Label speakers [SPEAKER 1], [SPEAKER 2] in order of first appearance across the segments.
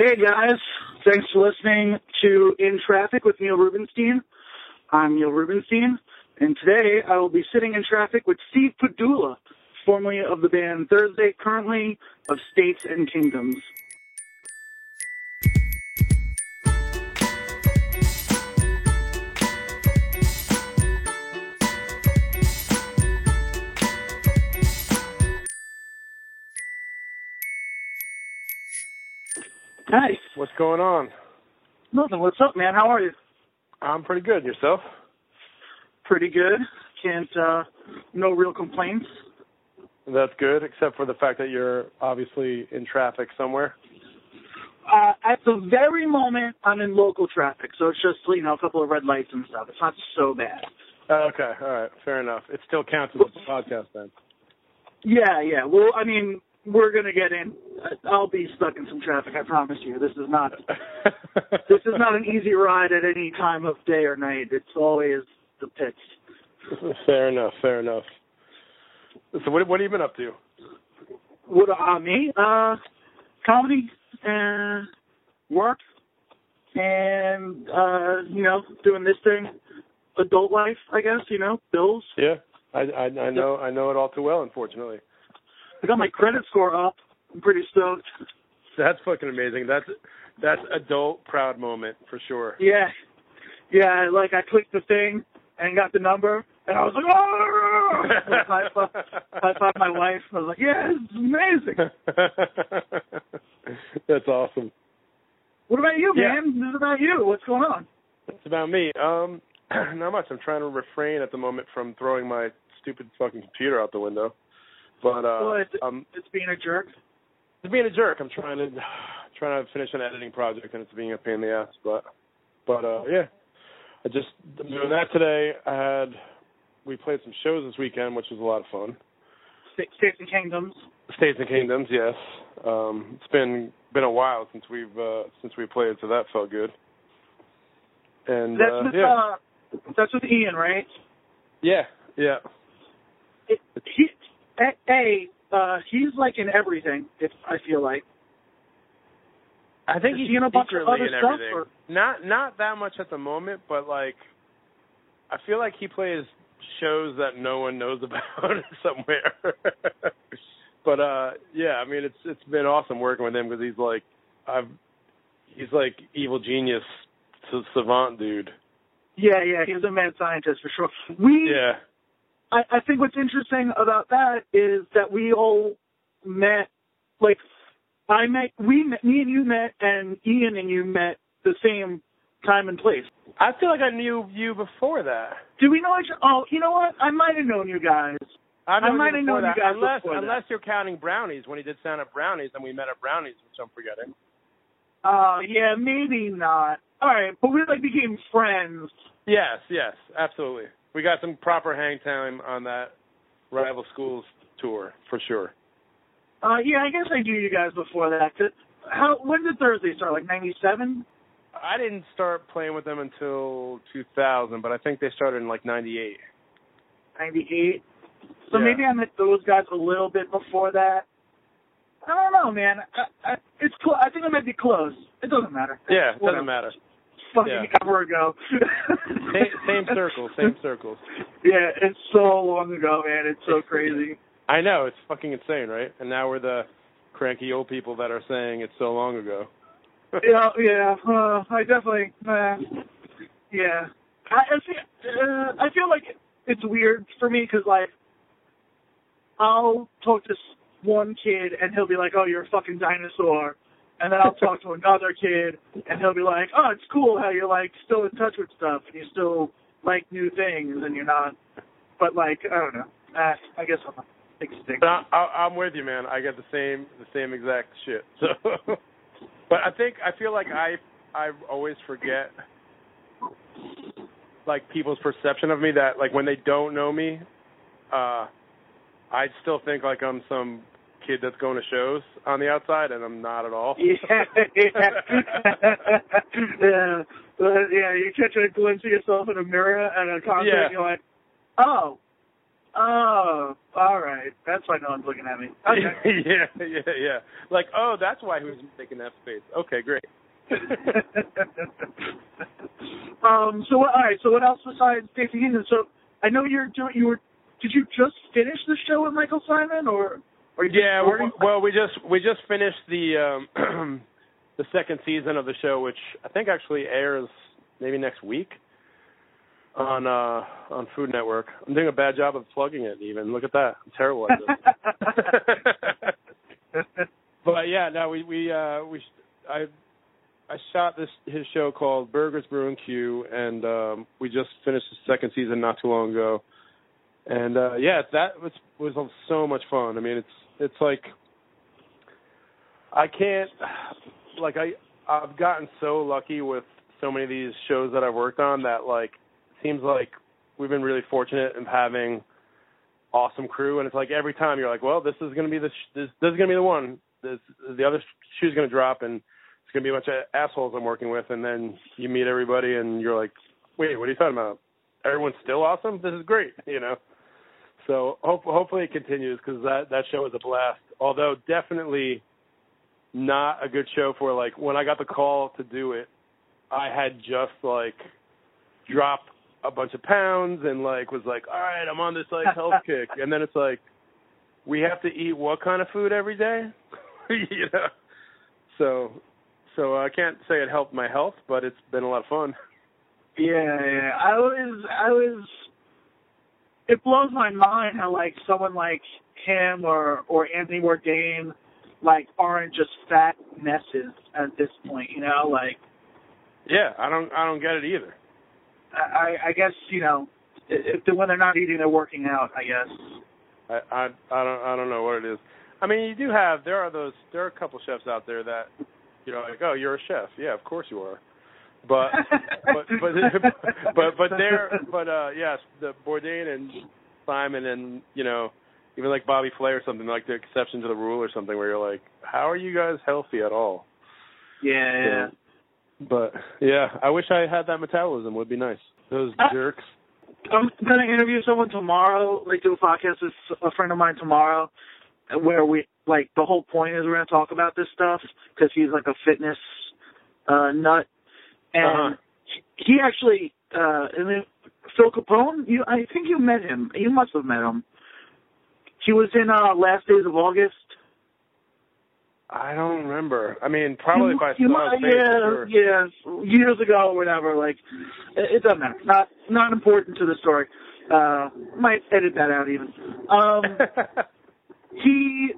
[SPEAKER 1] Hey guys, thanks for listening to In Traffic with Neil Rubenstein. I'm Neil Rubenstein, and today I will be sitting in traffic with Steve Pedulla, formerly of the band Thursday, currently of States and Kingdoms. Hi.
[SPEAKER 2] What's going on?
[SPEAKER 1] Nothing. What's up, man? How are you?
[SPEAKER 2] I'm pretty good. Yourself?
[SPEAKER 1] Pretty good. Can't, uh, no real complaints.
[SPEAKER 2] That's good, except for the fact that you're obviously in traffic somewhere.
[SPEAKER 1] Uh, at the very moment, I'm in local traffic, so it's just, you know, a couple of red lights and stuff. It's not so bad.
[SPEAKER 2] Oh, okay, all right, fair enough. It still counts as a podcast then.
[SPEAKER 1] Yeah, yeah. Well, I mean, we're gonna get in. I'll be stuck in some traffic. I promise you. This is not. this is not an easy ride at any time of day or night. It's always the pits.
[SPEAKER 2] fair enough. Fair enough. So what what have you been up to?
[SPEAKER 1] What uh, me? Uh, comedy and work, and uh, you know, doing this thing, adult life. I guess you know, bills.
[SPEAKER 2] Yeah, I I, I know I know it all too well. Unfortunately.
[SPEAKER 1] I got my credit score up. I'm pretty stoked.
[SPEAKER 2] That's fucking amazing. That's that's adult proud moment for sure.
[SPEAKER 1] Yeah, yeah. Like I clicked the thing and got the number, and I was like, oh! like, high, five, high five my wife. I was like, yeah, it's amazing.
[SPEAKER 2] that's awesome.
[SPEAKER 1] What about you,
[SPEAKER 2] Yeah.
[SPEAKER 1] man? What about you. What's going on?
[SPEAKER 2] It's about me. Um, not much. I'm trying to refrain at the moment from throwing my stupid fucking computer out the window. But uh,
[SPEAKER 1] well, it's,
[SPEAKER 2] I'm
[SPEAKER 1] it's being a jerk.
[SPEAKER 2] it's being a jerk. I'm trying to trying to finish an editing project, and it's being a pain in the ass. But but uh, yeah, I just I'm doing that today. I had we played some shows this weekend, which was a lot of fun.
[SPEAKER 1] States and Kingdoms.
[SPEAKER 2] States and Kingdoms, yes. Um, it's been been a while since we've uh, since we played, so that felt good. And
[SPEAKER 1] That's
[SPEAKER 2] uh,
[SPEAKER 1] with
[SPEAKER 2] yeah,
[SPEAKER 1] uh, that's with Ian, right?
[SPEAKER 2] yeah, yeah.
[SPEAKER 1] It, he, a, a uh, he's like in everything. If I feel like.
[SPEAKER 2] I think
[SPEAKER 1] Is
[SPEAKER 2] he's
[SPEAKER 1] he in a bunch of other stuff,
[SPEAKER 2] everything.
[SPEAKER 1] or-
[SPEAKER 2] Not not that much at the moment, but like I feel like he plays shows that no one knows about somewhere. but uh yeah, I mean it's it's been awesome working with him because he's like I've he's like evil genius savant dude.
[SPEAKER 1] Yeah, yeah, he's a mad scientist for sure. We,
[SPEAKER 2] Yeah.
[SPEAKER 1] I, I think what's interesting about that is that we all met, like, I met, we met, me and you met, and Ian and you met the same time and place.
[SPEAKER 2] I feel like I knew you before that.
[SPEAKER 1] Do we know each? Oh, you know what? I might have known you guys. I
[SPEAKER 2] known
[SPEAKER 1] might
[SPEAKER 2] you
[SPEAKER 1] have known you
[SPEAKER 2] that,
[SPEAKER 1] guys
[SPEAKER 2] unless
[SPEAKER 1] before that.
[SPEAKER 2] unless you're counting brownies when he did stand up brownies and we met at brownies, which I'm forgetting.
[SPEAKER 1] Uh, yeah, maybe not. All right, but we like became friends.
[SPEAKER 2] Yes, yes, absolutely. We got some proper hang time on that rival schools tour for sure.
[SPEAKER 1] Uh, yeah, I guess I knew you guys before that. How? When did Thursday start? Like '97?
[SPEAKER 2] I didn't start playing with them until 2000, but I think they started in like 98.
[SPEAKER 1] '98. So
[SPEAKER 2] Yeah.
[SPEAKER 1] maybe I met those guys a little bit before that. I don't know, man. I, I, it's close. I think I might be close. It doesn't matter.
[SPEAKER 2] Yeah, it doesn't matter.
[SPEAKER 1] Fucking
[SPEAKER 2] Yeah.
[SPEAKER 1] ever ago.
[SPEAKER 2] Same, same circles, same circles.
[SPEAKER 1] Yeah, it's so long ago, man. It's so crazy.
[SPEAKER 2] I know it's fucking insane, right? And now we're the cranky old people that are saying it's so long ago.
[SPEAKER 1] yeah, yeah. Uh, I definitely. Uh, yeah. I, I feel. Uh, I feel like it's weird for me because like, I'll talk to s- one kid and he'll be like, "Oh, you're a fucking dinosaur," and then I'll talk to another kid and he'll be like, "Oh, it's cool how you're like still in touch with stuff and you still like new things and you're not." But like, I don't know. Uh, I guess I'm.
[SPEAKER 2] But I, I, I'm with you, man. I get the same the same exact shit. So, but I think I feel like I I always forget like people's perception of me that like when they don't know me, uh, I still think like I'm some kid that's going to shows on the outside, and I'm not at all.
[SPEAKER 1] Yeah, yeah, yeah. Uh, yeah, you catch a glimpse of yourself in a mirror at a concert,
[SPEAKER 2] Yeah.
[SPEAKER 1] and you're like, oh, Oh, all right. That's why no one's looking at me. Okay.
[SPEAKER 2] yeah, yeah, yeah. Like, oh, that's why he was making that face. Okay, great.
[SPEAKER 1] um. So what? All right. So what else besides Stacey Keenan? So I know you're doing. You were. Did you just finish the show with Michael Symon, or?
[SPEAKER 2] Yeah. Well, well, we just we just finished the um the second season of the show, which I think actually airs maybe next week on uh on Food Network. I'm doing a bad job of plugging it even. Look at that. I'm terrible at this. but yeah, no, we we uh we I I shot this his show called Burgers Brew and Q and um we just finished the second season not too long ago. And uh yeah, that was was so much fun. I mean, it's it's like I can't like I I've gotten so lucky with so many of these shows that I've worked on that like seems like we've been really fortunate in having awesome crew, and it's like every time you're like, well, this is going to be the sh- this this is going to be the one. This the other shoe's going to drop, and it's going to be a bunch of assholes I'm working with, and then you meet everybody, and you're like, wait, what are you talking about? Everyone's still awesome. This is great, you know. So hope, hopefully it continues because that that show was a blast. Although definitely not a good show for like when I got the call to do it, I had just like dropped a bunch of pounds and like was like, all right, I'm on this like health kick, and then it's like, we have to eat what kind of food every day, you know. So, so I can't say it helped my health, but it's been a lot of fun.
[SPEAKER 1] Yeah, yeah. I was, I was. It blows my mind how like someone like him or or Anthony Bourdain, like aren't just fat messes at this point, you know, like.
[SPEAKER 2] Yeah, I don't, I don't get it either.
[SPEAKER 1] I, I guess you know, if the, when they're not eating, they're working out. I guess.
[SPEAKER 2] I, I I don't I don't know what it is. I mean, you do have there are those there are a couple chefs out there that you know like oh you're a chef yeah of course you are, but but but but but there but uh yes the Bourdain and Symon and you know even like Bobby Flay or something like the exception to the rule or something where you're like how are you guys healthy at all?
[SPEAKER 1] Yeah. yeah.
[SPEAKER 2] But yeah, I wish I had that metabolism. Would be nice. Those uh, jerks.
[SPEAKER 1] I'm gonna interview someone tomorrow. Like do a podcast with a friend of mine tomorrow, where we like the whole point is we're gonna talk about this stuff because he's like a fitness uh nut, and uh-huh. he actually uh and then Phil Capone. You, I think you met him. You must have met him. He was in uh Last Days of August.
[SPEAKER 2] I don't remember. I mean, probably if I
[SPEAKER 1] you
[SPEAKER 2] saw
[SPEAKER 1] his. Yeah, sure. yeah, years ago or whatever. Like, it, it doesn't matter. Not not important to the story. Uh, might edit that out even. Um, he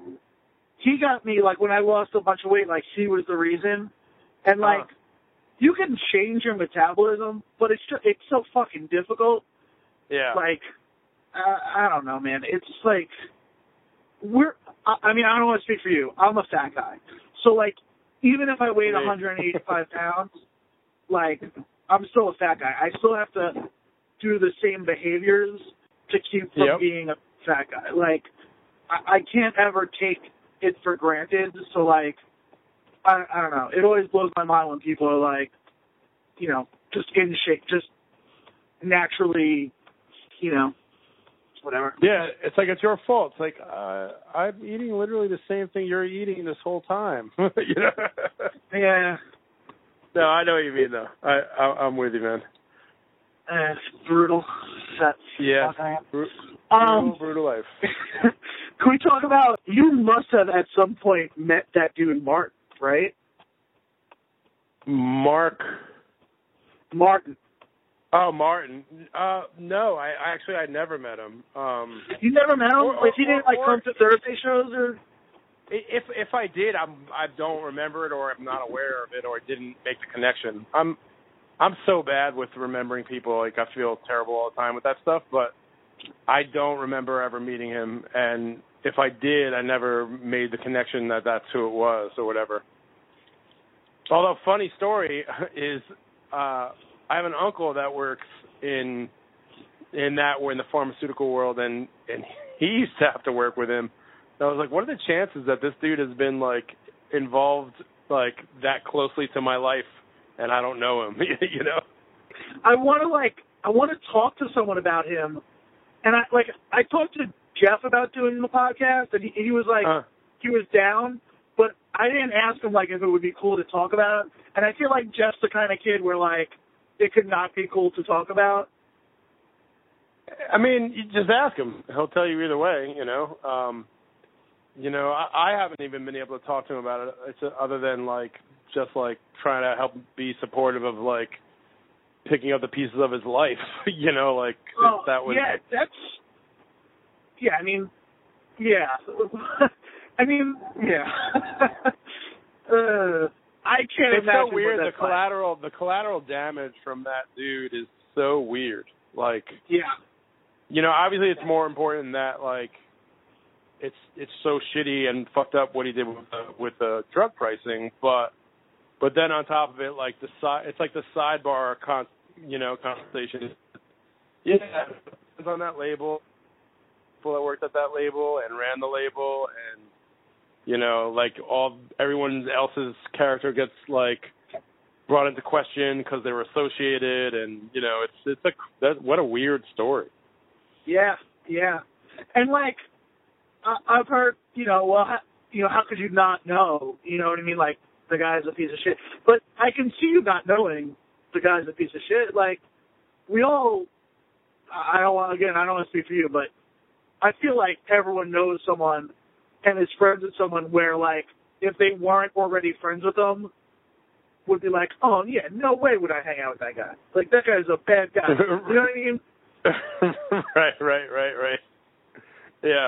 [SPEAKER 1] he got me like when I lost a bunch of weight. Like he was the reason, and like uh you can change your metabolism, but it's just, it's so fucking difficult.
[SPEAKER 2] Yeah.
[SPEAKER 1] Like, uh, I don't know, man. It's like we're I mean, I don't want to speak for you. I'm a fat guy. So like, even if I weighed 185 pounds, like, I'm still a fat guy. I still have to do the same behaviors to keep from
[SPEAKER 2] yep.
[SPEAKER 1] being a fat guy. Like, I, I can't ever take it for granted. So like, I, I don't know. It always blows my mind when people are like, you know, just in shape, just naturally, you know, whatever.
[SPEAKER 2] Yeah, it's like it's your fault. It's like uh, I'm eating literally the same thing you're eating this whole time. you know?
[SPEAKER 1] Yeah.
[SPEAKER 2] No, I know what you mean though. I, I I'm with you, man.
[SPEAKER 1] Uh, it's brutal. That's
[SPEAKER 2] yeah.
[SPEAKER 1] Bru-
[SPEAKER 2] um, brutal, brutal life.
[SPEAKER 1] can we talk about? You must have at some point met that dude Mark, right?
[SPEAKER 2] Mark.
[SPEAKER 1] Martin.
[SPEAKER 2] Oh, Martin. Uh, no, I, I actually I never met him. Um,
[SPEAKER 1] you never met him?
[SPEAKER 2] Or,
[SPEAKER 1] like he didn't like
[SPEAKER 2] or,
[SPEAKER 1] come to Thursday shows or?
[SPEAKER 2] If if I did, I'm I don't remember it, or I'm not aware of it, or didn't make the connection. I'm I'm so bad with remembering people. Like I feel terrible all the time with that stuff. But I don't remember ever meeting him, and if I did, I never made the connection that that's who it was or whatever. Although funny story is. Uh I have an uncle that works in in that we're in the pharmaceutical world and and he used to have to work with him. And I was like, what are the chances that this dude has been like involved like that closely to my life and I don't know him, you know?
[SPEAKER 1] I want to like I want to talk to someone about him and I like I talked to Jeff about doing the podcast, and he, he was like
[SPEAKER 2] Uh,
[SPEAKER 1] he was down, but I didn't ask him like if it would be cool to talk about. And I feel like Jeff's the kind of kid where like it could not be cool to talk about.
[SPEAKER 2] I mean, you just ask him. He'll tell you either way. You know. Um, you know, I, I haven't even been able to talk to him about it. It's uh, other than like just like trying to help be supportive of like picking up the pieces of his life. you know, like
[SPEAKER 1] Oh,
[SPEAKER 2] that was.
[SPEAKER 1] yeah, that's yeah. I mean, yeah. I mean, yeah. uh, I can't
[SPEAKER 2] It's
[SPEAKER 1] imagine
[SPEAKER 2] so weird. The
[SPEAKER 1] that's like.
[SPEAKER 2] collateral, the collateral damage from that dude is so weird. Like,
[SPEAKER 1] Yeah,
[SPEAKER 2] you know, obviously it's more important that like it's it's so shitty and fucked up what he did with the with the drug pricing, but but then on top of it, like the side, it's like the sidebar con, you know, conversation. Yeah, it's on that label. People that worked at that label and ran the label, and you know, like all everyone else's character gets like brought into question because they were associated, and you know, it's it's a that, what a weird story.
[SPEAKER 1] yeah, yeah. And like, I, I've heard, you know, well, how, you know, how could you not know? You know what I mean? Like, the guy's a piece of shit. But I can see you not knowing the guy's a piece of shit. Like, we all, I don't want, again, I don't want to speak for you, but I feel like everyone knows someone and is friends with someone where, like, if they weren't already friends with them, would be like, oh, yeah, no way would I hang out with that guy. Like, that guy's a bad guy. You know what I mean?
[SPEAKER 2] right, right, right, right. Yeah,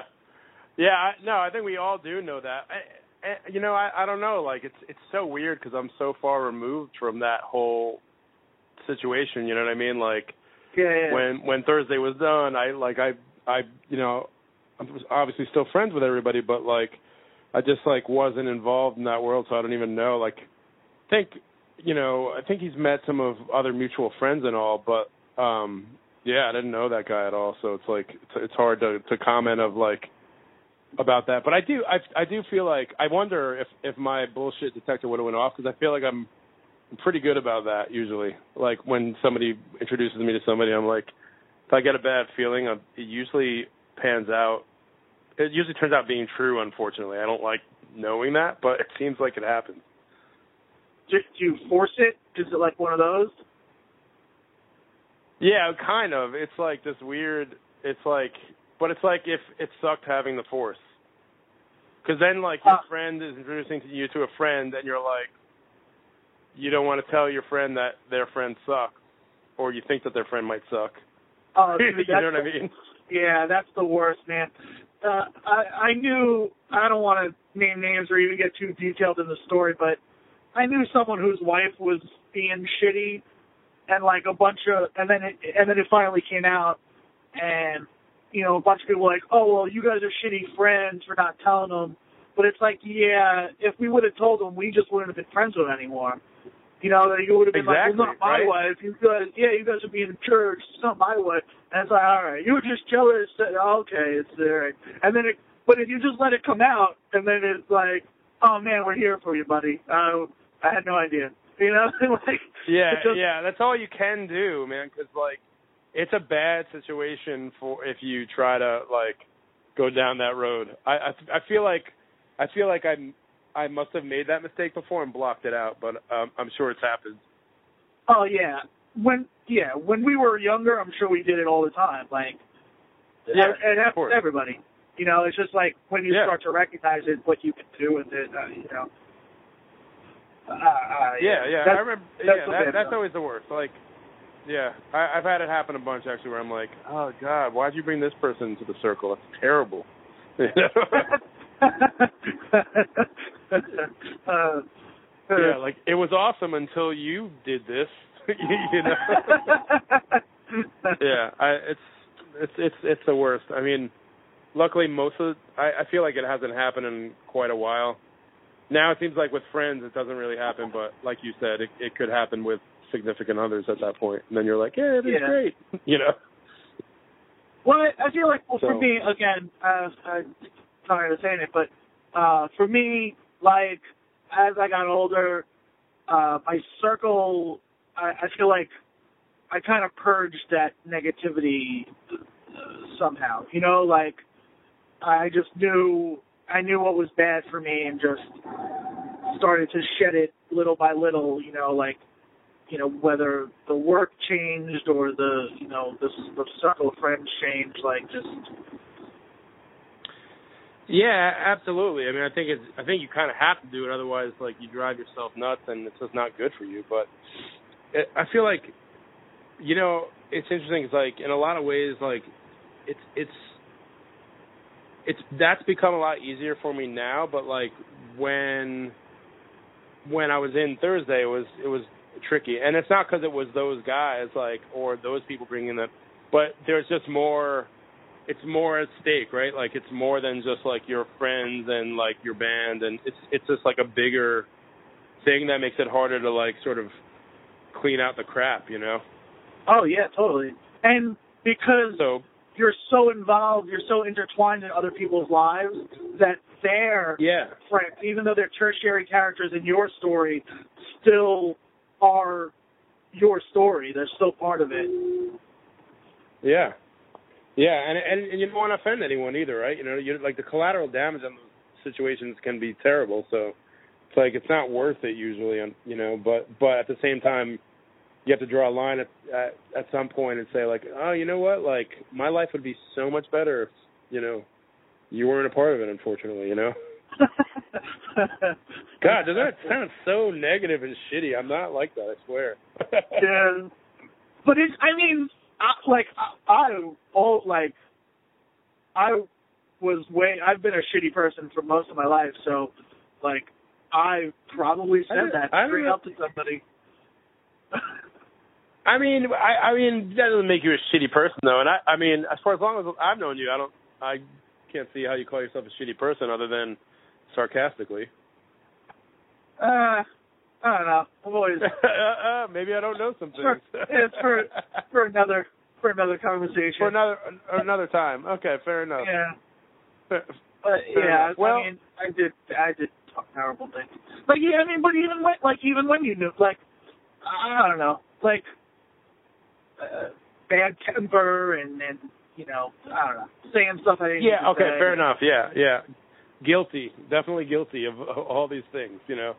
[SPEAKER 2] yeah. I, no, I think we all do know that. I, I, you know, I, I don't know. Like, it's it's so weird because I'm so far removed from that whole situation. You know what I mean? Like,
[SPEAKER 1] Yeah, yeah.
[SPEAKER 2] when when Thursday was done, I like I I you know I was obviously still friends with everybody, but like I just like wasn't involved in that world, so I don't even know. Like, think you know I think he's met some of other mutual friends and all, but um yeah, I didn't know that guy at all, so it's like it's, it's hard to to comment of like about that. But I do I I do feel like I wonder if if my bullshit detector would have went off because I feel like I'm I'm pretty good about that usually. Like when somebody introduces me to somebody, I'm like, if I get a bad feeling, it usually pans out. It usually turns out being true. Unfortunately, I don't like knowing that, but it seems like it happens.
[SPEAKER 1] Do, do you force it? Is it like one of those?
[SPEAKER 2] Yeah, kind of. It's like this weird. It's like, but it's like if it sucked having the force, because then like your
[SPEAKER 1] Uh.
[SPEAKER 2] friend is introducing to you to a friend, and you're like, you don't want to tell your friend that their friend sucks, or you think that their friend might suck.
[SPEAKER 1] Oh,
[SPEAKER 2] you know what I mean?
[SPEAKER 1] Yeah, that's the worst, man. Uh, I I knew I don't want to name names or even get too detailed in the story, but I knew someone whose wife was being shitty, and like a bunch of, and then it, and then it finally came out, and you know a bunch of people were like, oh well, you guys are shitty friends for not telling them, but it's like, yeah, if we would have told them, we just wouldn't have been friends with them anymore. You know, that you would have been like,
[SPEAKER 2] Exactly,
[SPEAKER 1] well, not my
[SPEAKER 2] right?
[SPEAKER 1] wife. You guys, yeah, you guys are being a church. It's not my wife. And it's like, all right, you were just jealous. That, okay, it's there. And then, it, but if you just let it come out, and then it's like, oh man, we're here for you, buddy. Uh, I had no idea. You know, like
[SPEAKER 2] Yeah,
[SPEAKER 1] just-
[SPEAKER 2] yeah, that's all you can do, man. Because like, it's a bad situation for if you try to like go down that road. I I, I feel like I feel like I'm I must have made that mistake before and blocked it out, but um, I'm sure it's happened.
[SPEAKER 1] Oh yeah, when yeah, when we were younger, I'm sure we did it all the time. Like,
[SPEAKER 2] Yeah,
[SPEAKER 1] it, happens to everybody. You know, it's just like when you
[SPEAKER 2] Yeah.
[SPEAKER 1] start to recognize it, what you can do with it. Uh, you know. Uh, uh,
[SPEAKER 2] Yeah, yeah,
[SPEAKER 1] That's-
[SPEAKER 2] I remember.
[SPEAKER 1] that's
[SPEAKER 2] yeah, that, that's always the worst. Like, yeah, I, I've had it happen a bunch actually, where I'm like, oh god, why'd you bring this person into the circle? That's terrible. You know?
[SPEAKER 1] uh,
[SPEAKER 2] yeah, like it was awesome until you did this. you know. yeah, I it's it's it's it's the worst. I mean, luckily most of I I feel like it hasn't happened in quite a while. Now it seems like with friends it doesn't really happen, but like you said, it it could happen with significant others at that point, and then you're like, yeah, it's
[SPEAKER 1] Yeah.
[SPEAKER 2] great, you know.
[SPEAKER 1] Well, I I feel like well, for me again, uh, I'm sorry to saying it, but uh, for me, like as I got older, uh, my circle, I, I feel like I kind of purged that negativity somehow. You know, like I just knew I knew what was bad for me and just started to shed it little by little. You know, like you know whether the work changed or the you know the the circle of friends changed. Like just
[SPEAKER 2] yeah, absolutely. I mean, I think it's I think you kind of have to do it, otherwise, like you drive yourself nuts, and it's just not good for you. But it, I feel like, you know, it's interesting. It's like in a lot of ways, like it's it's it's that's become a lot easier for me now. But like when when I was in Thursday, it was it was tricky, and it's not because it was those guys like or those people bringing them, but there's just more it's more at stake, right? Like it's more than just like your friends and like your band, and it's it's just like a bigger thing that makes it harder to like sort of clean out the crap, you know?
[SPEAKER 1] Oh yeah, totally. And because
[SPEAKER 2] so
[SPEAKER 1] you're so involved, you're so intertwined in other people's lives that their
[SPEAKER 2] yeah
[SPEAKER 1] friends, even though they're tertiary characters in your story, still are your story. They're still part of it.
[SPEAKER 2] Yeah, yeah, and and, and you don't want to offend anyone either, right? You know, you like the collateral damage on those situations can be terrible. So it's like it's not worth it usually, you know. But but at the same time, you have to draw a line at, at at some point and say like, oh, you know what? Like my life would be so much better if you know you weren't a part of it. Unfortunately, you know. God, doesn't that sound so negative and shitty? I'm not like that. I swear.
[SPEAKER 1] yeah, but it's. I mean, I, like I, I oh like I was way I've been a shitty person for most of my life, so like I probably said that straight up to somebody.
[SPEAKER 2] I mean, I, I mean that doesn't make you a shitty person though, and I, I mean, as far as long as I've known you, I don't, I can't see how you call yourself a shitty person other than sarcastically.
[SPEAKER 1] Uh, I don't know. I'm always
[SPEAKER 2] uh, maybe I don't know
[SPEAKER 1] something. It's for for another for another conversation.
[SPEAKER 2] For another another time. Okay, fair enough.
[SPEAKER 1] Yeah.
[SPEAKER 2] Fair,
[SPEAKER 1] but yeah,
[SPEAKER 2] well,
[SPEAKER 1] I mean, I did I did talk terrible things. But yeah, I mean, but even when like even when you knew, like I don't know, like uh, bad temper and and you know I don't know saying stuff I didn't.
[SPEAKER 2] Yeah. Okay.
[SPEAKER 1] Say.
[SPEAKER 2] Fair enough. Yeah. Yeah. Guilty. Definitely guilty of all these things. You know.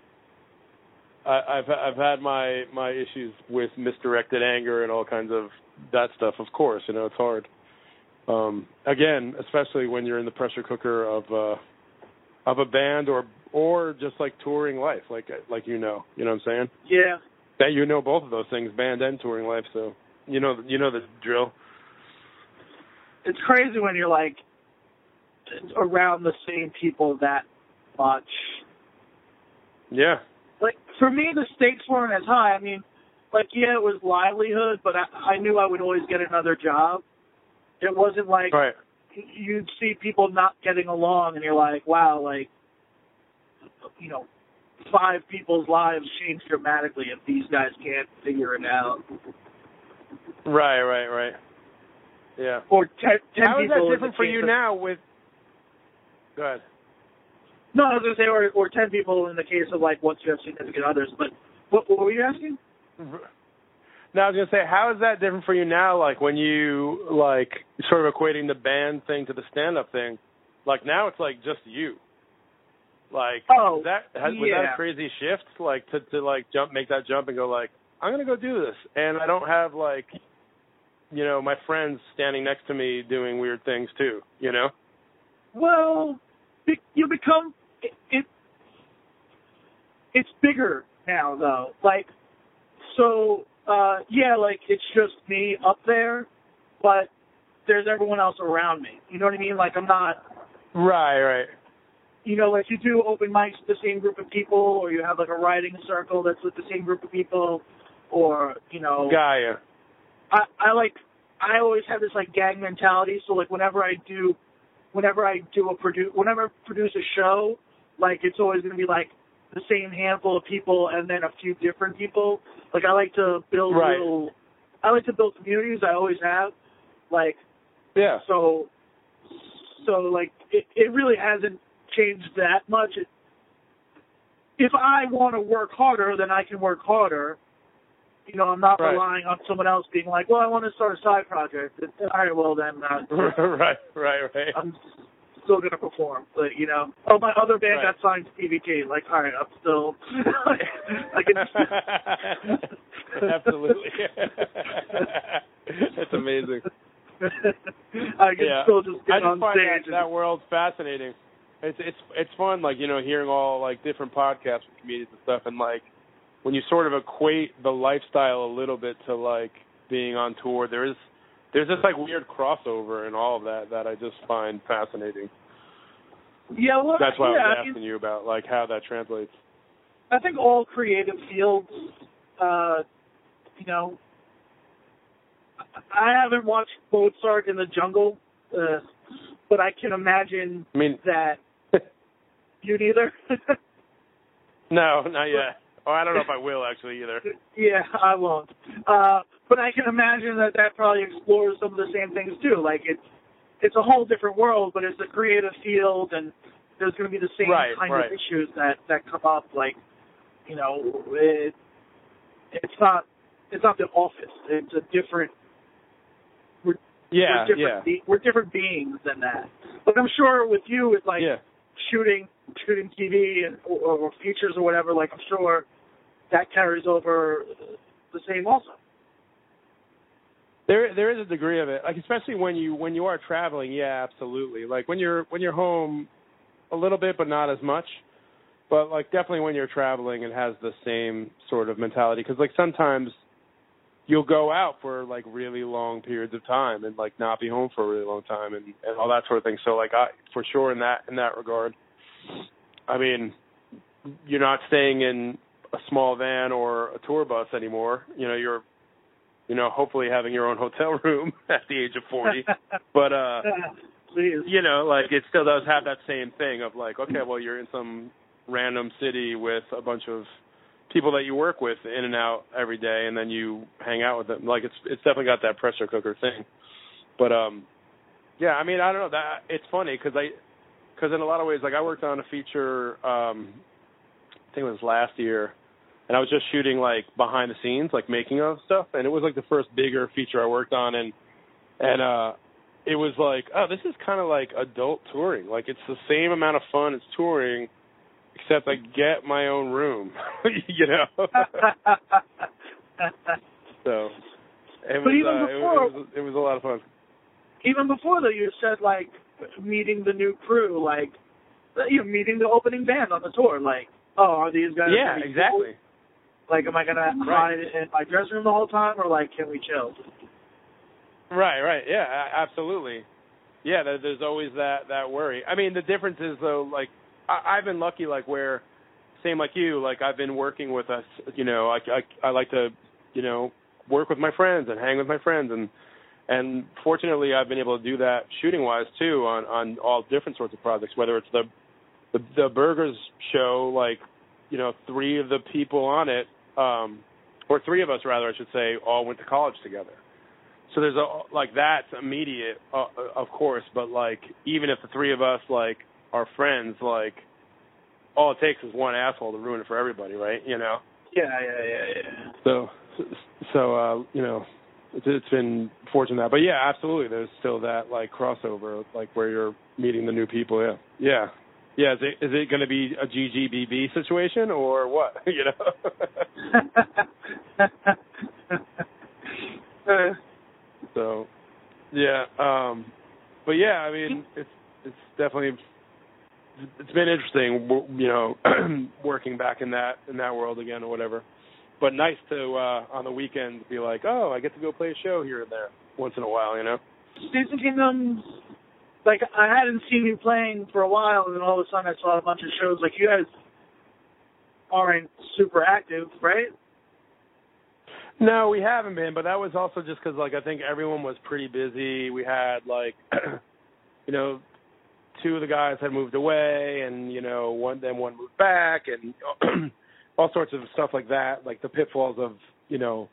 [SPEAKER 2] I, I've I've had my my issues with misdirected anger and all kinds of that stuff. Of course, you know it's hard. Um, again, especially when you're in the pressure cooker of uh, of a band or or just like touring life, like like you know, you know what I'm saying?
[SPEAKER 1] Yeah.
[SPEAKER 2] That you know both of those things, band and touring life. So you know you know the drill.
[SPEAKER 1] It's crazy when you're like around the same people that much.
[SPEAKER 2] Yeah,
[SPEAKER 1] like for me the stakes weren't as high. I mean, like yeah, it was livelihood, but I, I knew I would always get another job. It wasn't like
[SPEAKER 2] right.
[SPEAKER 1] you'd see people not getting along, and you're like, wow, like you know, five people's lives change dramatically if these guys can't figure it out.
[SPEAKER 2] Right, right, right. Yeah.
[SPEAKER 1] Or ten, ten
[SPEAKER 2] How is that different for you
[SPEAKER 1] of,
[SPEAKER 2] now? With go ahead.
[SPEAKER 1] No, I was gonna say, or or ten people in the case of like once you have significant others. But what, what were you asking?
[SPEAKER 2] No, I was gonna say, how is that different for you now? Like when you like sort of equating the band thing to the stand-up thing. Like now, it's like just you. Like
[SPEAKER 1] oh,
[SPEAKER 2] that has,
[SPEAKER 1] yeah.
[SPEAKER 2] was that a crazy shift? Like to to like jump, make that jump, and go like, I'm gonna go do this, and I don't have like, you know, my friends standing next to me doing weird things too. You know.
[SPEAKER 1] Well, you become it, it it's bigger now though. Like so uh yeah, like it's just me up there, but there's everyone else around me. You know what I mean? Like I'm not
[SPEAKER 2] Right, right.
[SPEAKER 1] You know, like you do open mics with the same group of people or you have like a writing circle that's with the same group of people or, you know
[SPEAKER 2] Gaia.
[SPEAKER 1] I, I like I always have this like gang mentality, so like whenever I do whenever I do a produce whenever I produce a show, like it's always gonna be like the same handful of people and then a few different people. Like I like to build
[SPEAKER 2] right.
[SPEAKER 1] little I like to build communities, I always have. Like
[SPEAKER 2] Yeah.
[SPEAKER 1] so so like it, it really hasn't changed that much. It, if I want to work harder, then I can work harder. You know, I'm not
[SPEAKER 2] Right.
[SPEAKER 1] relying on someone else being like, "Well, I want to start a side project." All right, well then, uh,
[SPEAKER 2] right, right, right.
[SPEAKER 1] I'm still gonna perform. But you know, oh, my other band
[SPEAKER 2] Right.
[SPEAKER 1] got signed to TVT. Like, all right, I'm still. I can.
[SPEAKER 2] Absolutely. That's amazing.
[SPEAKER 1] I can
[SPEAKER 2] Yeah.
[SPEAKER 1] still just
[SPEAKER 2] I
[SPEAKER 1] get
[SPEAKER 2] just
[SPEAKER 1] on
[SPEAKER 2] find
[SPEAKER 1] stage.
[SPEAKER 2] that, that world fascinating. It's it's it's fun, like you know, hearing all like different podcasts with comedians and stuff, and like when you sort of equate the lifestyle a little bit to like being on tour, there is there's this like weird crossover and all of that that I just find fascinating.
[SPEAKER 1] yeah, well,
[SPEAKER 2] That's why
[SPEAKER 1] yeah,
[SPEAKER 2] I was
[SPEAKER 1] I mean,
[SPEAKER 2] asking you about like how that translates.
[SPEAKER 1] I think all creative fields, uh, you know, I haven't watched Mozart in the Jungle, uh, but I can imagine
[SPEAKER 2] I mean,
[SPEAKER 1] that you neither.
[SPEAKER 2] no, not yet. Oh, I don't know if I will actually either.
[SPEAKER 1] yeah, I won't. Uh, but I can imagine that that probably explores some of the same things too. Like it's it's a whole different world, but it's a creative field, and there's going to be the same
[SPEAKER 2] Right,
[SPEAKER 1] kind
[SPEAKER 2] right.
[SPEAKER 1] of issues that that come up. Like, you know, it, it's not it's not the office. It's a different.
[SPEAKER 2] Yeah,
[SPEAKER 1] we're different
[SPEAKER 2] yeah,
[SPEAKER 1] be- we're different beings than that. But I'm sure with you, it's like
[SPEAKER 2] yeah.
[SPEAKER 1] shooting shooting TV and or, or features or whatever. Like I'm sure that carries over uh, the same also.
[SPEAKER 2] There there is a degree of it. Like especially when you when you are traveling, yeah, absolutely. Like when you're when you're home a little bit but not as much. But like definitely when you're traveling it has the same sort of mentality cuz like sometimes you'll go out for like really long periods of time and like not be home for a really long time and and all that sort of thing. So like I for sure in that in that regard. I mean, you're not staying in a small van or a tour bus anymore. You know, you're you know, hopefully having your own hotel room at the age of 40. but uh
[SPEAKER 1] Please.
[SPEAKER 2] you know, like it still does have that same thing of like, okay, well you're in some random city with a bunch of people that you work with in and out every day and then you hang out with them. Like it's it's definitely got that pressure cooker thing. But um yeah, I mean, I don't know that it's funny cuz I cuz in a lot of ways like I worked on a feature um think it was last year and I was just shooting like behind the scenes, like making of stuff, and it was like the first bigger feature I worked on, and and uh, it was like, oh, this is kind of like adult touring. Like it's the same amount of fun as touring, except I get my own room, you know. so it was,
[SPEAKER 1] But even
[SPEAKER 2] uh,
[SPEAKER 1] before-
[SPEAKER 2] it was it was a lot of fun.
[SPEAKER 1] Even before though, you said like meeting the new crew, like you know, meeting the opening band on the tour. Like, oh, are these guys?
[SPEAKER 2] Yeah, exactly.
[SPEAKER 1] cool? Like, am I gonna
[SPEAKER 2] Right.
[SPEAKER 1] hide in my dressing room the whole time, or like, can we chill?
[SPEAKER 2] Right, right. Yeah, a- absolutely. Yeah, there's always that that worry. I mean, the difference is though, like I, I've been lucky, like where, same like you, like I've been working with us. You know, I, I I like to, you know, work with my friends and hang with my friends, and and fortunately, I've been able to do that shooting wise too on on all different sorts of projects. Whether it's the the, the Burgers show, like you know, three of the people on it, um, or three of us rather, I should say, all went to college together. So there's a like that's immediate, uh, of course, but like even if the three of us like are friends, like all it takes is one asshole to ruin it for everybody, right? You know.
[SPEAKER 1] Yeah, yeah, yeah, yeah.
[SPEAKER 2] So so uh, you know, it's, it's been fortunate that, but yeah, absolutely. There's still that like crossover, like where you're meeting the new people. Yeah, yeah, yeah. Is it is it going to be a GGBB situation or what? you know. So, yeah, um, but yeah, I mean, it's it's definitely it's been interesting, you know, working back in that in that world again or whatever. But nice to uh on the weekends be like, oh, I get to go play a show here and there once in a while, you know.
[SPEAKER 1] Kingdom, like I hadn't seen you playing for a while, and then all of a sudden I saw a bunch of shows. Like you guys aren't super active, right?
[SPEAKER 2] No, we haven't been, but that was also just because like I think everyone was pretty busy. We had like, you know, two of the guys had moved away, and you know, one then one moved back, and all sorts of stuff like that, like the pitfalls of you know,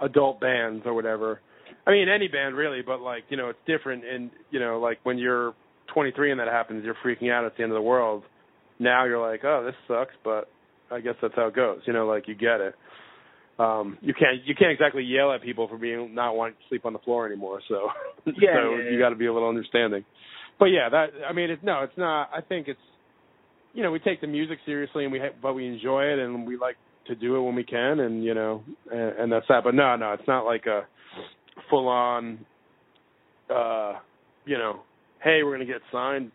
[SPEAKER 2] adult bands or whatever. I mean, any band really, but like you know, it's different. And you know, like when you're 23 and that happens, you're freaking out. It's the end of the world. Now you're like, oh, this sucks, but I guess that's how it goes. You know, like you get it. um you can't you can't exactly yell at people for being not wanting to sleep on the floor anymore. So
[SPEAKER 1] Yeah,
[SPEAKER 2] so
[SPEAKER 1] yeah, yeah.
[SPEAKER 2] you got to be a little understanding. But yeah, that I mean, it, no, it's not. I think it's you know we take the music seriously and we ha- but we enjoy it and we like to do it when we can and you know and, and that's that. But no, no, it's not like a full on uh you know hey we're gonna get signed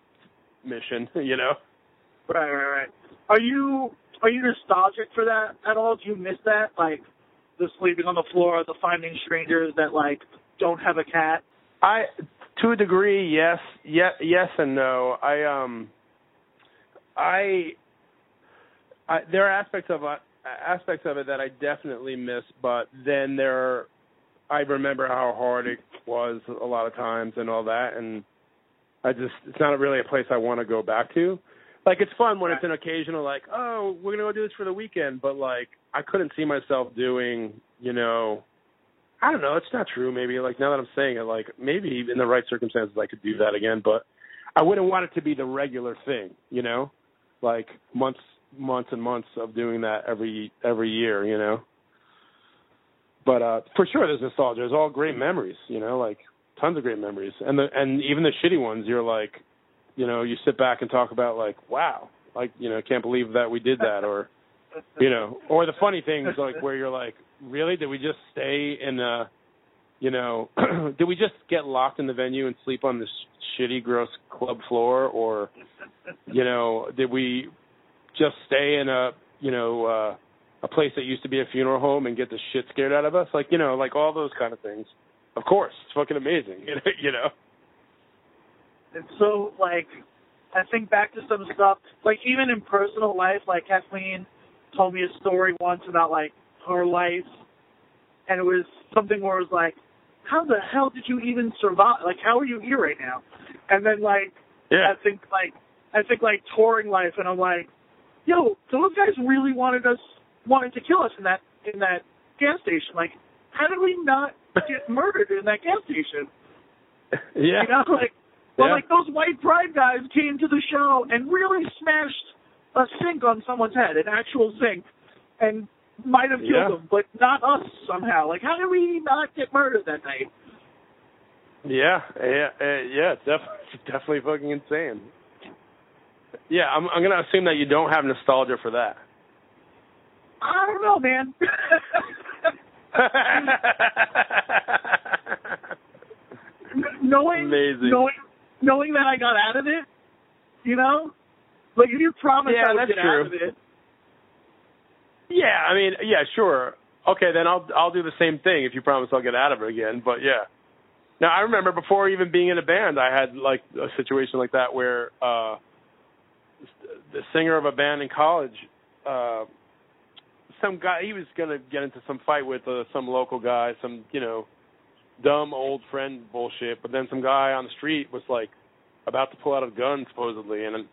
[SPEAKER 2] mission you know
[SPEAKER 1] Right, right, right. Are you are you nostalgic for that at all? Do you miss that, like the sleeping on the floor, the finding strangers that like don't have a cat?
[SPEAKER 2] I to a degree yes yes yes and no I um I I there are aspects of it aspects of it that I definitely miss but then there are I remember how hard it was a lot of times and all that and I just it's not really a place I want to go back to. Like it's fun when it's an occasional like, oh, we're gonna go do this for the weekend, but like I couldn't see myself doing, you know I don't know, it's not true maybe. Like now that I'm saying it, like maybe in the right circumstances I could do that again, but I wouldn't want it to be the regular thing, you know? Like months months and months of doing that every every year, you know. But uh for sure there's nostalgia. There's all great memories, you know, like tons of great memories. And the and even the shitty ones you're like you know, you sit back and talk about like, wow, like, you know, I can't believe that we did that or you know, or the funny things like where you're like, really? Did we just stay in uh you know, did we just get locked in the venue and sleep on this shitty gross club floor or you know, did we just stay in a, you know, uh a place that used to be a funeral home and get the shit scared out of us? Like, you know, like all those kind of things. Of course, it's fucking amazing, you know.
[SPEAKER 1] And so like I think back to some stuff, like even in personal life, like Kathleen told me a story once about like her life and it was something where it was like, How the hell did you even survive like how are you here right now? And then like
[SPEAKER 2] Yeah.
[SPEAKER 1] I think like I think like touring life and I'm like, Yo, those guys really wanted us wanted to kill us in that in that gas station. Like, how did we not get murdered in that gas station?
[SPEAKER 2] yeah.
[SPEAKER 1] You know, like well,
[SPEAKER 2] Yeah.
[SPEAKER 1] like those white pride guys came to the show and really smashed a sink on someone's head, an actual sink, and might have killed
[SPEAKER 2] Yeah.
[SPEAKER 1] them, but not us somehow. Like, how did we not get murdered that night?
[SPEAKER 2] Yeah, yeah, uh, yeah. Definitely, definitely fucking insane. Yeah, I'm, I'm gonna assume that you don't have nostalgia for that.
[SPEAKER 1] I don't know, man. knowing,
[SPEAKER 2] Amazing.
[SPEAKER 1] knowing, knowing that I got out of it, you know, like if you promised
[SPEAKER 2] Yeah,
[SPEAKER 1] I would
[SPEAKER 2] that's
[SPEAKER 1] get out
[SPEAKER 2] true.
[SPEAKER 1] of it,
[SPEAKER 2] yeah, I mean, yeah, sure. Okay, then I'll I'll do the same thing if you promise I'll get out of it again. But yeah. Now I remember before even being in a band, I had like a situation like that where uh the singer of a band in college, uh some guy he was gonna get into some fight with uh, some local guy, some you know dumb old friend bullshit. But then some guy on the street was like about to pull out a gun supposedly, and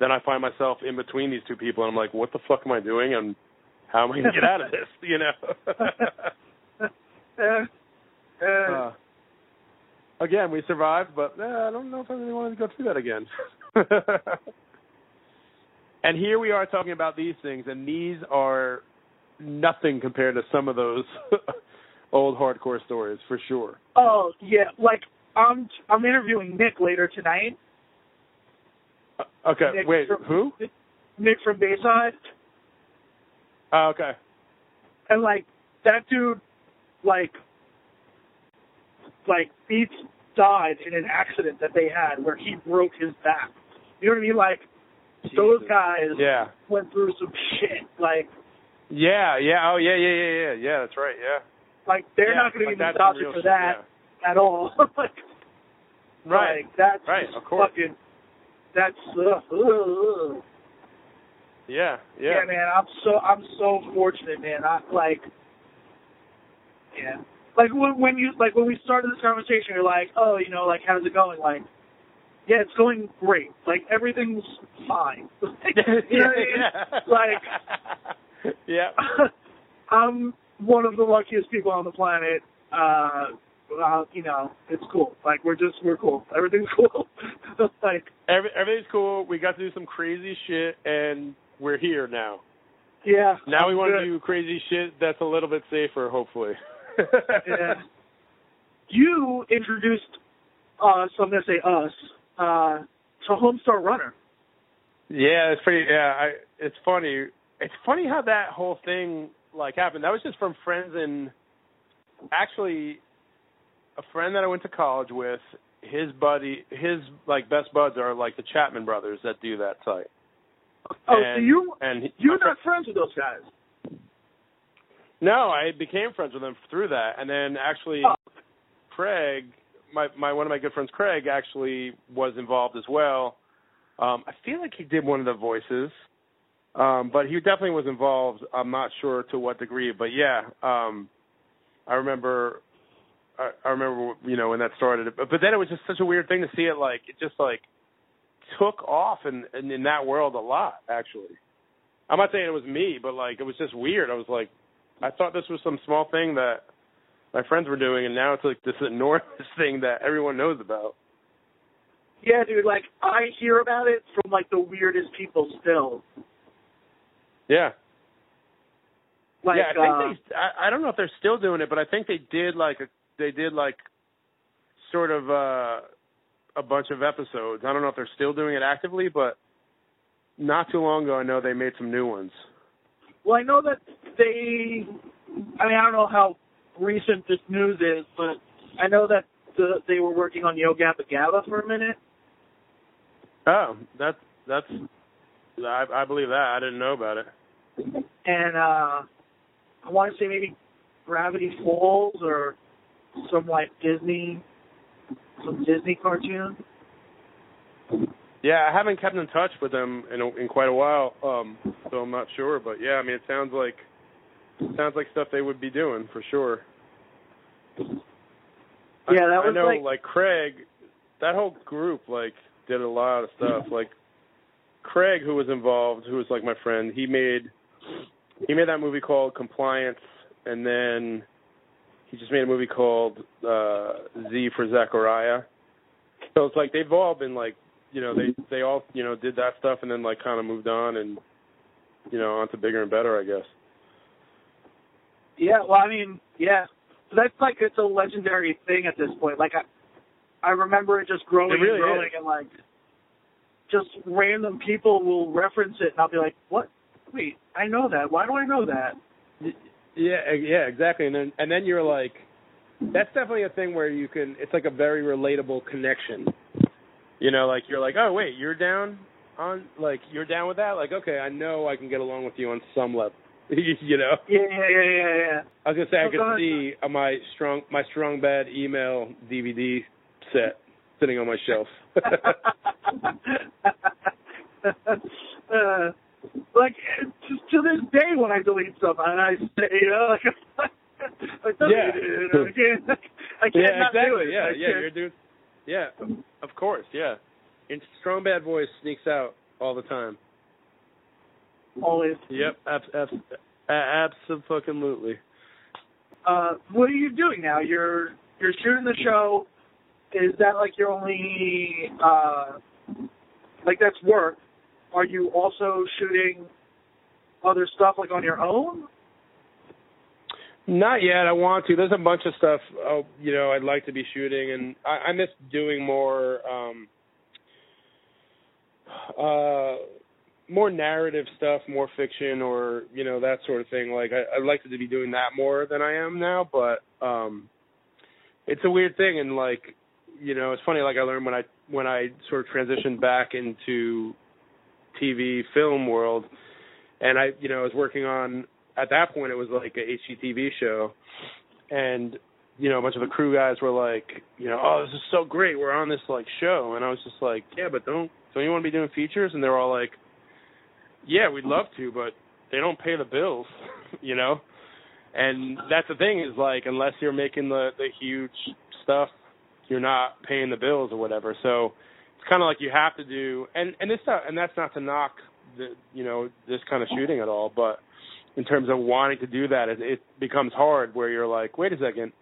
[SPEAKER 2] then I find myself in between these two people, and I'm like, what the fuck am I doing? And how am I gonna get out of this? You know.
[SPEAKER 1] uh,
[SPEAKER 2] again, we survived, but uh, I don't know if I really wanted to go through that again. and here we are talking about these things, and these are nothing compared to some of those old hardcore stories, for sure.
[SPEAKER 1] oh yeah, like I'm I'm interviewing Nick later tonight.
[SPEAKER 2] Uh, Okay,
[SPEAKER 1] Nick
[SPEAKER 2] wait,
[SPEAKER 1] from-
[SPEAKER 2] who?
[SPEAKER 1] Nick from Bayside,
[SPEAKER 2] Oh, okay.
[SPEAKER 1] and like that dude, like, like Beatz died in an accident that they had where he broke his back. You know what I mean? Like those guys
[SPEAKER 2] Yeah.
[SPEAKER 1] went through some shit. Like,
[SPEAKER 2] Yeah, yeah, oh yeah, yeah, yeah, yeah, yeah. That's right. Yeah.
[SPEAKER 1] like they're
[SPEAKER 2] Yeah,
[SPEAKER 1] not going to
[SPEAKER 2] like
[SPEAKER 1] be
[SPEAKER 2] some
[SPEAKER 1] nostalgic for
[SPEAKER 2] shit,
[SPEAKER 1] that at all. like.
[SPEAKER 2] Right.
[SPEAKER 1] Like, that's
[SPEAKER 2] Right, of course.
[SPEAKER 1] fucking. That's ugh, ugh.
[SPEAKER 2] Yeah, yeah.
[SPEAKER 1] Yeah, man, I'm so I'm so fortunate, man. I like, yeah, like when when you like when we started this conversation, you're like, oh, you know, like how's it going? Like, yeah, it's going great. Like everything's fine. Like, you know what I mean? Like,
[SPEAKER 2] yeah.
[SPEAKER 1] I'm one of the luckiest people on the planet. Uh, well, you know, it's cool. Like we're just we're cool. Everything's cool. like
[SPEAKER 2] Every, everything's cool. We got to do some crazy shit, and we're here now.
[SPEAKER 1] Yeah.
[SPEAKER 2] Now we want
[SPEAKER 1] good.
[SPEAKER 2] to do crazy shit that's a little bit safer, hopefully.
[SPEAKER 1] yeah. You introduced us, I'm gonna say us, uh, to Homestar Runner.
[SPEAKER 2] Yeah, it's pretty. Yeah, I. It's funny. It's funny how that whole thing like happened. That was just from friends and actually a friend that I went to college with. His buddy, his like best buds are like the Chapman brothers that do that site.
[SPEAKER 1] Oh, so you
[SPEAKER 2] and he-
[SPEAKER 1] you're not friends with those guys.
[SPEAKER 2] No, I became friends with them through that, and then actually,
[SPEAKER 1] Oh.
[SPEAKER 2] Craig, my my one of my good friends, Craig, actually was involved as well. Um, I feel like he did one of the voices, um, but he definitely was involved. I'm not sure to what degree, but yeah, um, I remember. I, I remember, you know, when that started. But, but then it was just such a weird thing to see it like it just like took off in, in in that world a lot. Actually, I'm not saying it was me, but like it was just weird. I was like, I thought this was some small thing that my friends were doing, and now it's like this enormous thing that everyone knows about.
[SPEAKER 1] Yeah, dude. Like I hear about it from like the weirdest people still.
[SPEAKER 2] Yeah,
[SPEAKER 1] Like
[SPEAKER 2] yeah. I
[SPEAKER 1] uh,
[SPEAKER 2] think they. I, I don't know if they're still doing it, but I think they did like a, they did like sort of uh, a bunch of episodes. I don't know if they're still doing it actively, but not too long ago, I know they made some new ones.
[SPEAKER 1] Well, I know that they. I mean, I don't know how recent this news is, but I know that the, they were working on Yo Gabba Gabba for a minute.
[SPEAKER 2] Oh, that's that's. I, I believe that. I didn't know about it.
[SPEAKER 1] And uh I want to say maybe Gravity Falls or some like Disney, some Disney cartoon.
[SPEAKER 2] Yeah, I haven't kept in touch with them in a, in quite a while, um, so I'm not sure. But yeah, I mean, it sounds like sounds like stuff they would be doing for sure.
[SPEAKER 1] Yeah, that
[SPEAKER 2] I
[SPEAKER 1] was
[SPEAKER 2] know,
[SPEAKER 1] like-
[SPEAKER 2] Craig, that whole group like did a lot of stuff. Like Craig, who was involved, who was like my friend, he made he made that movie called Compliance, and then he just made a movie called uh Z for Zachariah. So it's like they've all been like, you know, they they all you know did that stuff and then like kind of moved on and you know on to bigger and better, I guess.
[SPEAKER 1] Yeah, well, I mean, yeah, that's like it's a legendary thing at this point. Like I, I remember it just growing
[SPEAKER 2] It really
[SPEAKER 1] and growing,
[SPEAKER 2] is.
[SPEAKER 1] and like, just random people will reference it, and I'll be like, "What? Wait, I know that. Why do I know that?"
[SPEAKER 2] Yeah, yeah, exactly. And then and then you're like, that's definitely a thing where you can. It's like a very relatable connection. You know, like you're like, oh wait, you're down on like you're down with that. Like, okay, I know I can get along with you on some level. you know,
[SPEAKER 1] Yeah, yeah, yeah, yeah, yeah.
[SPEAKER 2] I was gonna say I
[SPEAKER 1] Oh, go
[SPEAKER 2] could see uh, my strong my strong bad email DVD set sitting on my shelf.
[SPEAKER 1] uh, like to, to this day, when I delete stuff, and I say, you know, like, like
[SPEAKER 2] Yeah.
[SPEAKER 1] you know, I can't, I can't
[SPEAKER 2] yeah,
[SPEAKER 1] not do
[SPEAKER 2] exactly.
[SPEAKER 1] it.
[SPEAKER 2] Yeah,
[SPEAKER 1] I
[SPEAKER 2] yeah,
[SPEAKER 1] can't-
[SPEAKER 2] you're doing. Yeah, of course. Yeah, and strong bad voice sneaks out all the time.
[SPEAKER 1] always.
[SPEAKER 2] Yep, abs- abs- a- absolutely.
[SPEAKER 1] Uh, what are you doing now? You're you're shooting the show. Is that like your only uh, like that's work? Are you also shooting other stuff like on your own?
[SPEAKER 2] Not yet. I want to. There's a bunch of stuff. Oh, you know, I'd like to be shooting, and I, I miss doing more, um, uh, more narrative stuff, more fiction, or you know that sort of thing. Like I, I'd like to be doing that more than I am now, but um, it's a weird thing, and like, you know, it's funny. Like I learned when I when I sort of transitioned back into TV film world, and I, you know, I was working on at that point it was like a HGTV show. And you know a bunch of the crew guys were like you know oh this is so great. We're on this like show. And I was just like yeah but don't don't you want to be doing features? And they're all like yeah we'd love to but they don't pay the bills you know? And that's the thing is like unless you're making the the huge stuff you're not paying the bills or whatever. So it's kind of like you have to do and and this not, and that's not to knock the you know this kind of shooting at all but in terms of wanting to do that, it, it becomes hard where you're like, wait a second,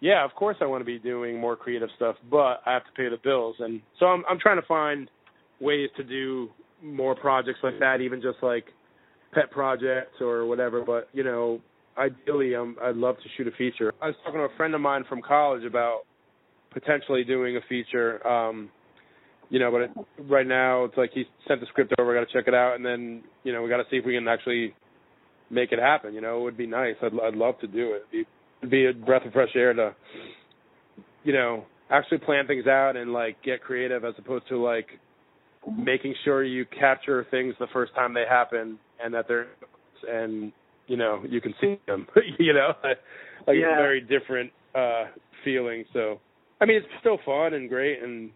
[SPEAKER 2] yeah, of course I want to be doing more creative stuff, but I have to pay the bills, and so I'm I'm trying to find ways to do more projects like that, even just like pet projects or whatever. But you know, ideally, um, I'd love to shoot a feature. I was talking to a friend of mine from college about potentially doing a feature. Um, you know, but it, right now it's like he sent the script over. I got to check it out, and then you know we got to see if we can actually make it happen. You know, it would be nice. I'd I'd love to do it. It'd be, it'd be a breath of fresh air to, you know, actually plan things out and like get creative as opposed to like making sure you capture things the first time they happen and that they're and you know you can see them. you know, like
[SPEAKER 1] Yeah.
[SPEAKER 2] a very different uh feeling. So I mean, it's still fun and great, and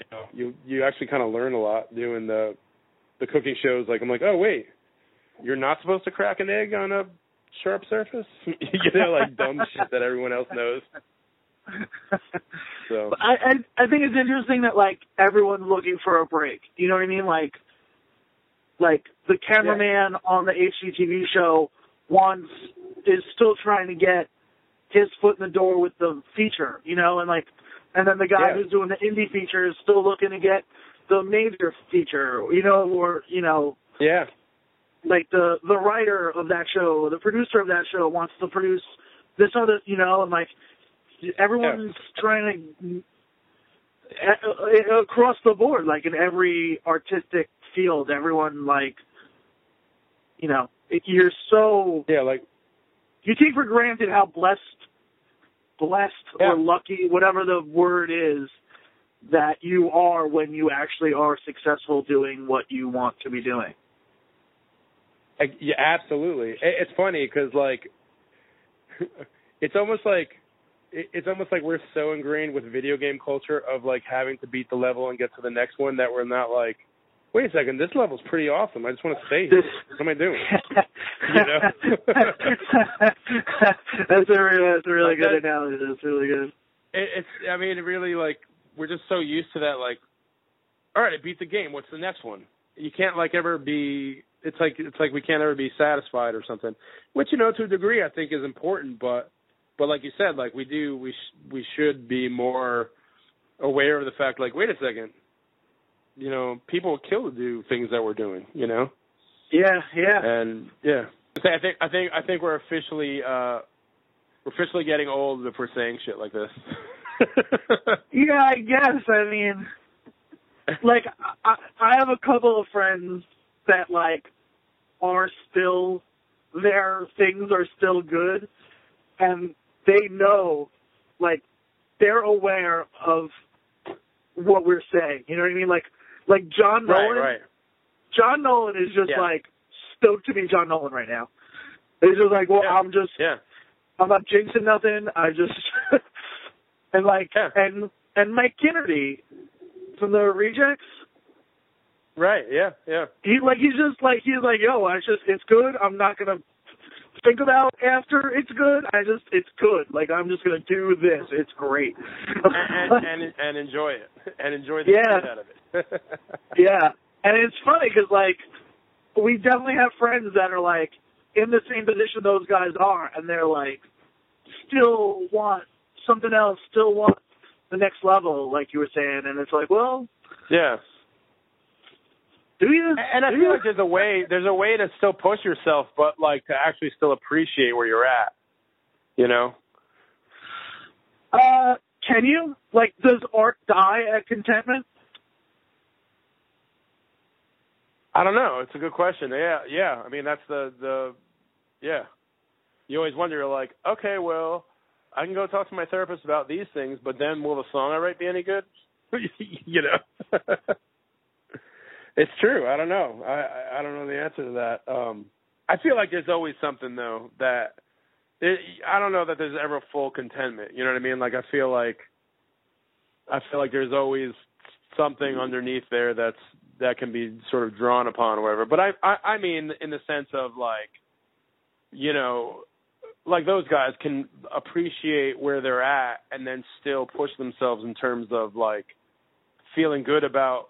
[SPEAKER 2] you know, you you actually kind of learn a lot doing the the cooking shows. Like I'm like, oh wait, you're not supposed to crack an egg on a sharp surface. you know, like dumb shit that everyone else knows. So
[SPEAKER 1] I, I I think it's interesting that like everyone's looking for a break. You know what I mean? Like like the cameraman on the HGTV show wants is still trying to get his foot in the door with the feature, you know, and like and then the guy
[SPEAKER 2] Yeah.
[SPEAKER 1] who's doing the indie feature is still looking to get the major feature, you know, or you know,
[SPEAKER 2] yeah,
[SPEAKER 1] like the the writer of that show, the producer of that show wants to produce this other, you know, and like everyone's trying to across the board, like in every artistic field, everyone like, you know, it, you're so
[SPEAKER 2] yeah, like
[SPEAKER 1] you take for granted how blessed, blessed
[SPEAKER 2] Yeah.
[SPEAKER 1] or lucky, whatever the word is, that you are when you actually are successful doing what you want to be doing.
[SPEAKER 2] Yeah, absolutely. It, it's funny because like, it's almost like it's almost like we're so ingrained with video game culture of like having to beat the level and get to the next one that we're not like, wait a second, this level's pretty awesome. I just want to stay here.
[SPEAKER 1] This-
[SPEAKER 2] What am I doing? You know?
[SPEAKER 1] that's a really, that's a really good
[SPEAKER 2] that-
[SPEAKER 1] analogy. That's really good.
[SPEAKER 2] It, it's I mean, it really like we're just so used to that. Like, all right, I beat the game. What's the next one? You can't like ever be. It's like it's like we can't ever be satisfied or something. Which you know to a degree I think is important, but but like you said, like we do we sh- we should be more aware of the fact. Like, wait a second, you know, people kill to do things that we're doing. You know,
[SPEAKER 1] Yeah, yeah.
[SPEAKER 2] and yeah, I think I think I think we're officially uh we're officially getting old if we're saying shit like this.
[SPEAKER 1] Yeah, I guess. I mean, like, I, I have a couple of friends that like are still their things are still good, and they know, like, they're aware of what we're saying. You know what I mean? Like, like John
[SPEAKER 2] right,
[SPEAKER 1] Nolan.
[SPEAKER 2] right.
[SPEAKER 1] John Nolan is just
[SPEAKER 2] Yeah.
[SPEAKER 1] like stoked to be John Nolan right now. He's just like, well,
[SPEAKER 2] Yeah.
[SPEAKER 1] I'm just
[SPEAKER 2] Yeah.
[SPEAKER 1] I'm not jinxing nothing. I just and like
[SPEAKER 2] Yeah.
[SPEAKER 1] and and Mike Kennedy from the Rejects.
[SPEAKER 2] Right. Yeah. Yeah.
[SPEAKER 1] He like he's just like he's like yo, I just it's good. I'm not gonna think about after it's good. I just it's good. Like I'm just gonna do this. It's great.
[SPEAKER 2] And, and and enjoy it and enjoy the
[SPEAKER 1] Yeah.
[SPEAKER 2] shit out of it.
[SPEAKER 1] yeah, and it's funny because like we definitely have friends that are like in the same position those guys are, and they're like still want something else, still want the next level, like you were saying, and it's like, well,
[SPEAKER 2] yeah.
[SPEAKER 1] Do you?
[SPEAKER 2] And I feel like there's a way there's a way to still push yourself, but like to actually still appreciate where you're at. You know.
[SPEAKER 1] Uh, can you? Like, does art die at contentment?
[SPEAKER 2] I don't know. It's a good question. Yeah. Yeah. I mean, that's the the yeah. You always wonder, you're like, okay, well, I can go talk to my therapist about these things, but then will the song I write be any good? you know. it's true. I don't know. I I- don't know the answer to that. Um I feel like there's always something though that it, I don't know that there's ever full contentment. You know what I mean? Like I feel like I feel like there's always something underneath there that's that can be sort of drawn upon or whatever. But I I, I mean in the sense of like you know like those guys can appreciate where they're at and then still push themselves in terms of like feeling good about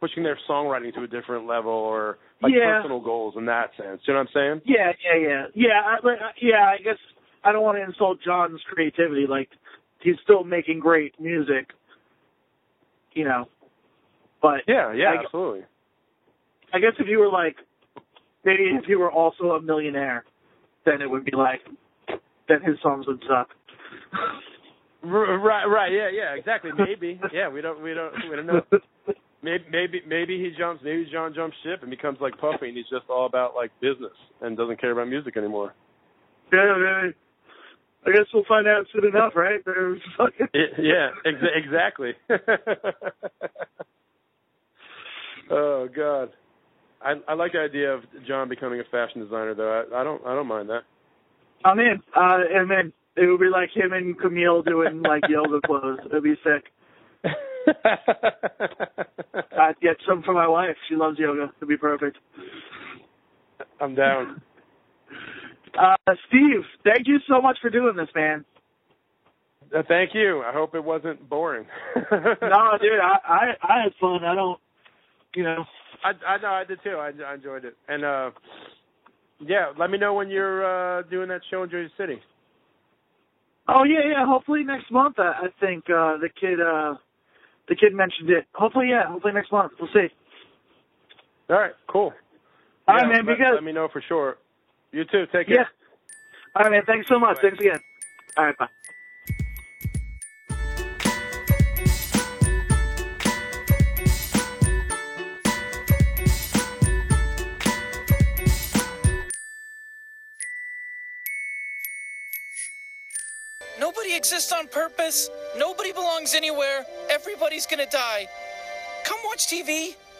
[SPEAKER 2] pushing their songwriting to a different level or like
[SPEAKER 1] Yeah.
[SPEAKER 2] personal goals in that sense. You know what I'm saying?
[SPEAKER 1] Yeah, yeah, yeah, yeah. I, like, yeah, I guess I don't want to insult John's creativity. Like, he's still making great music, you know. But
[SPEAKER 2] Yeah, yeah,
[SPEAKER 1] I-
[SPEAKER 2] absolutely.
[SPEAKER 1] I guess if you were like maybe if you were also a millionaire, then it would be like, then his songs would suck.
[SPEAKER 2] Right, right, yeah, yeah, exactly. Maybe, yeah. We don't, we don't, we don't know. Maybe, maybe, maybe he jumps. Maybe John jumps ship and becomes like Puffy, and he's just all about like business and doesn't care about music anymore.
[SPEAKER 1] yeah, man. I guess we'll find out soon enough, right? There's fucking-
[SPEAKER 2] It, yeah, ex- exactly. oh God, I I like the idea of John becoming a fashion designer, though. I, I don't, I don't mind that.
[SPEAKER 1] I'm in. Uh, and then it would be like him and Camille doing like yoga clothes. It'd be sick. I'd get some for my wife. She loves yoga. It'd be perfect.
[SPEAKER 2] I'm down.
[SPEAKER 1] Uh, Steve, thank you so much for doing this, man.
[SPEAKER 2] Uh, thank you. I hope it wasn't boring.
[SPEAKER 1] no, dude, I, I I had fun. I don't, you know.
[SPEAKER 2] I I know I did too. I, I enjoyed it, and uh, yeah. Let me know when you're uh doing that show in Jersey City.
[SPEAKER 1] Oh yeah, yeah. Hopefully next month. I, I think uh the kid uh the kid mentioned it. Hopefully, yeah. Hopefully next month. We'll see.
[SPEAKER 2] All right, cool.
[SPEAKER 1] All
[SPEAKER 2] Yeah,
[SPEAKER 1] right, man.
[SPEAKER 2] let,
[SPEAKER 1] Because
[SPEAKER 2] let me know for sure. You too. Take care.
[SPEAKER 1] yeah. All right, man. Thanks so much. Thanks again. All right, bye.
[SPEAKER 3] Exists on purpose. Nobody belongs anywhere. Everybody's gonna die. Come watch TV.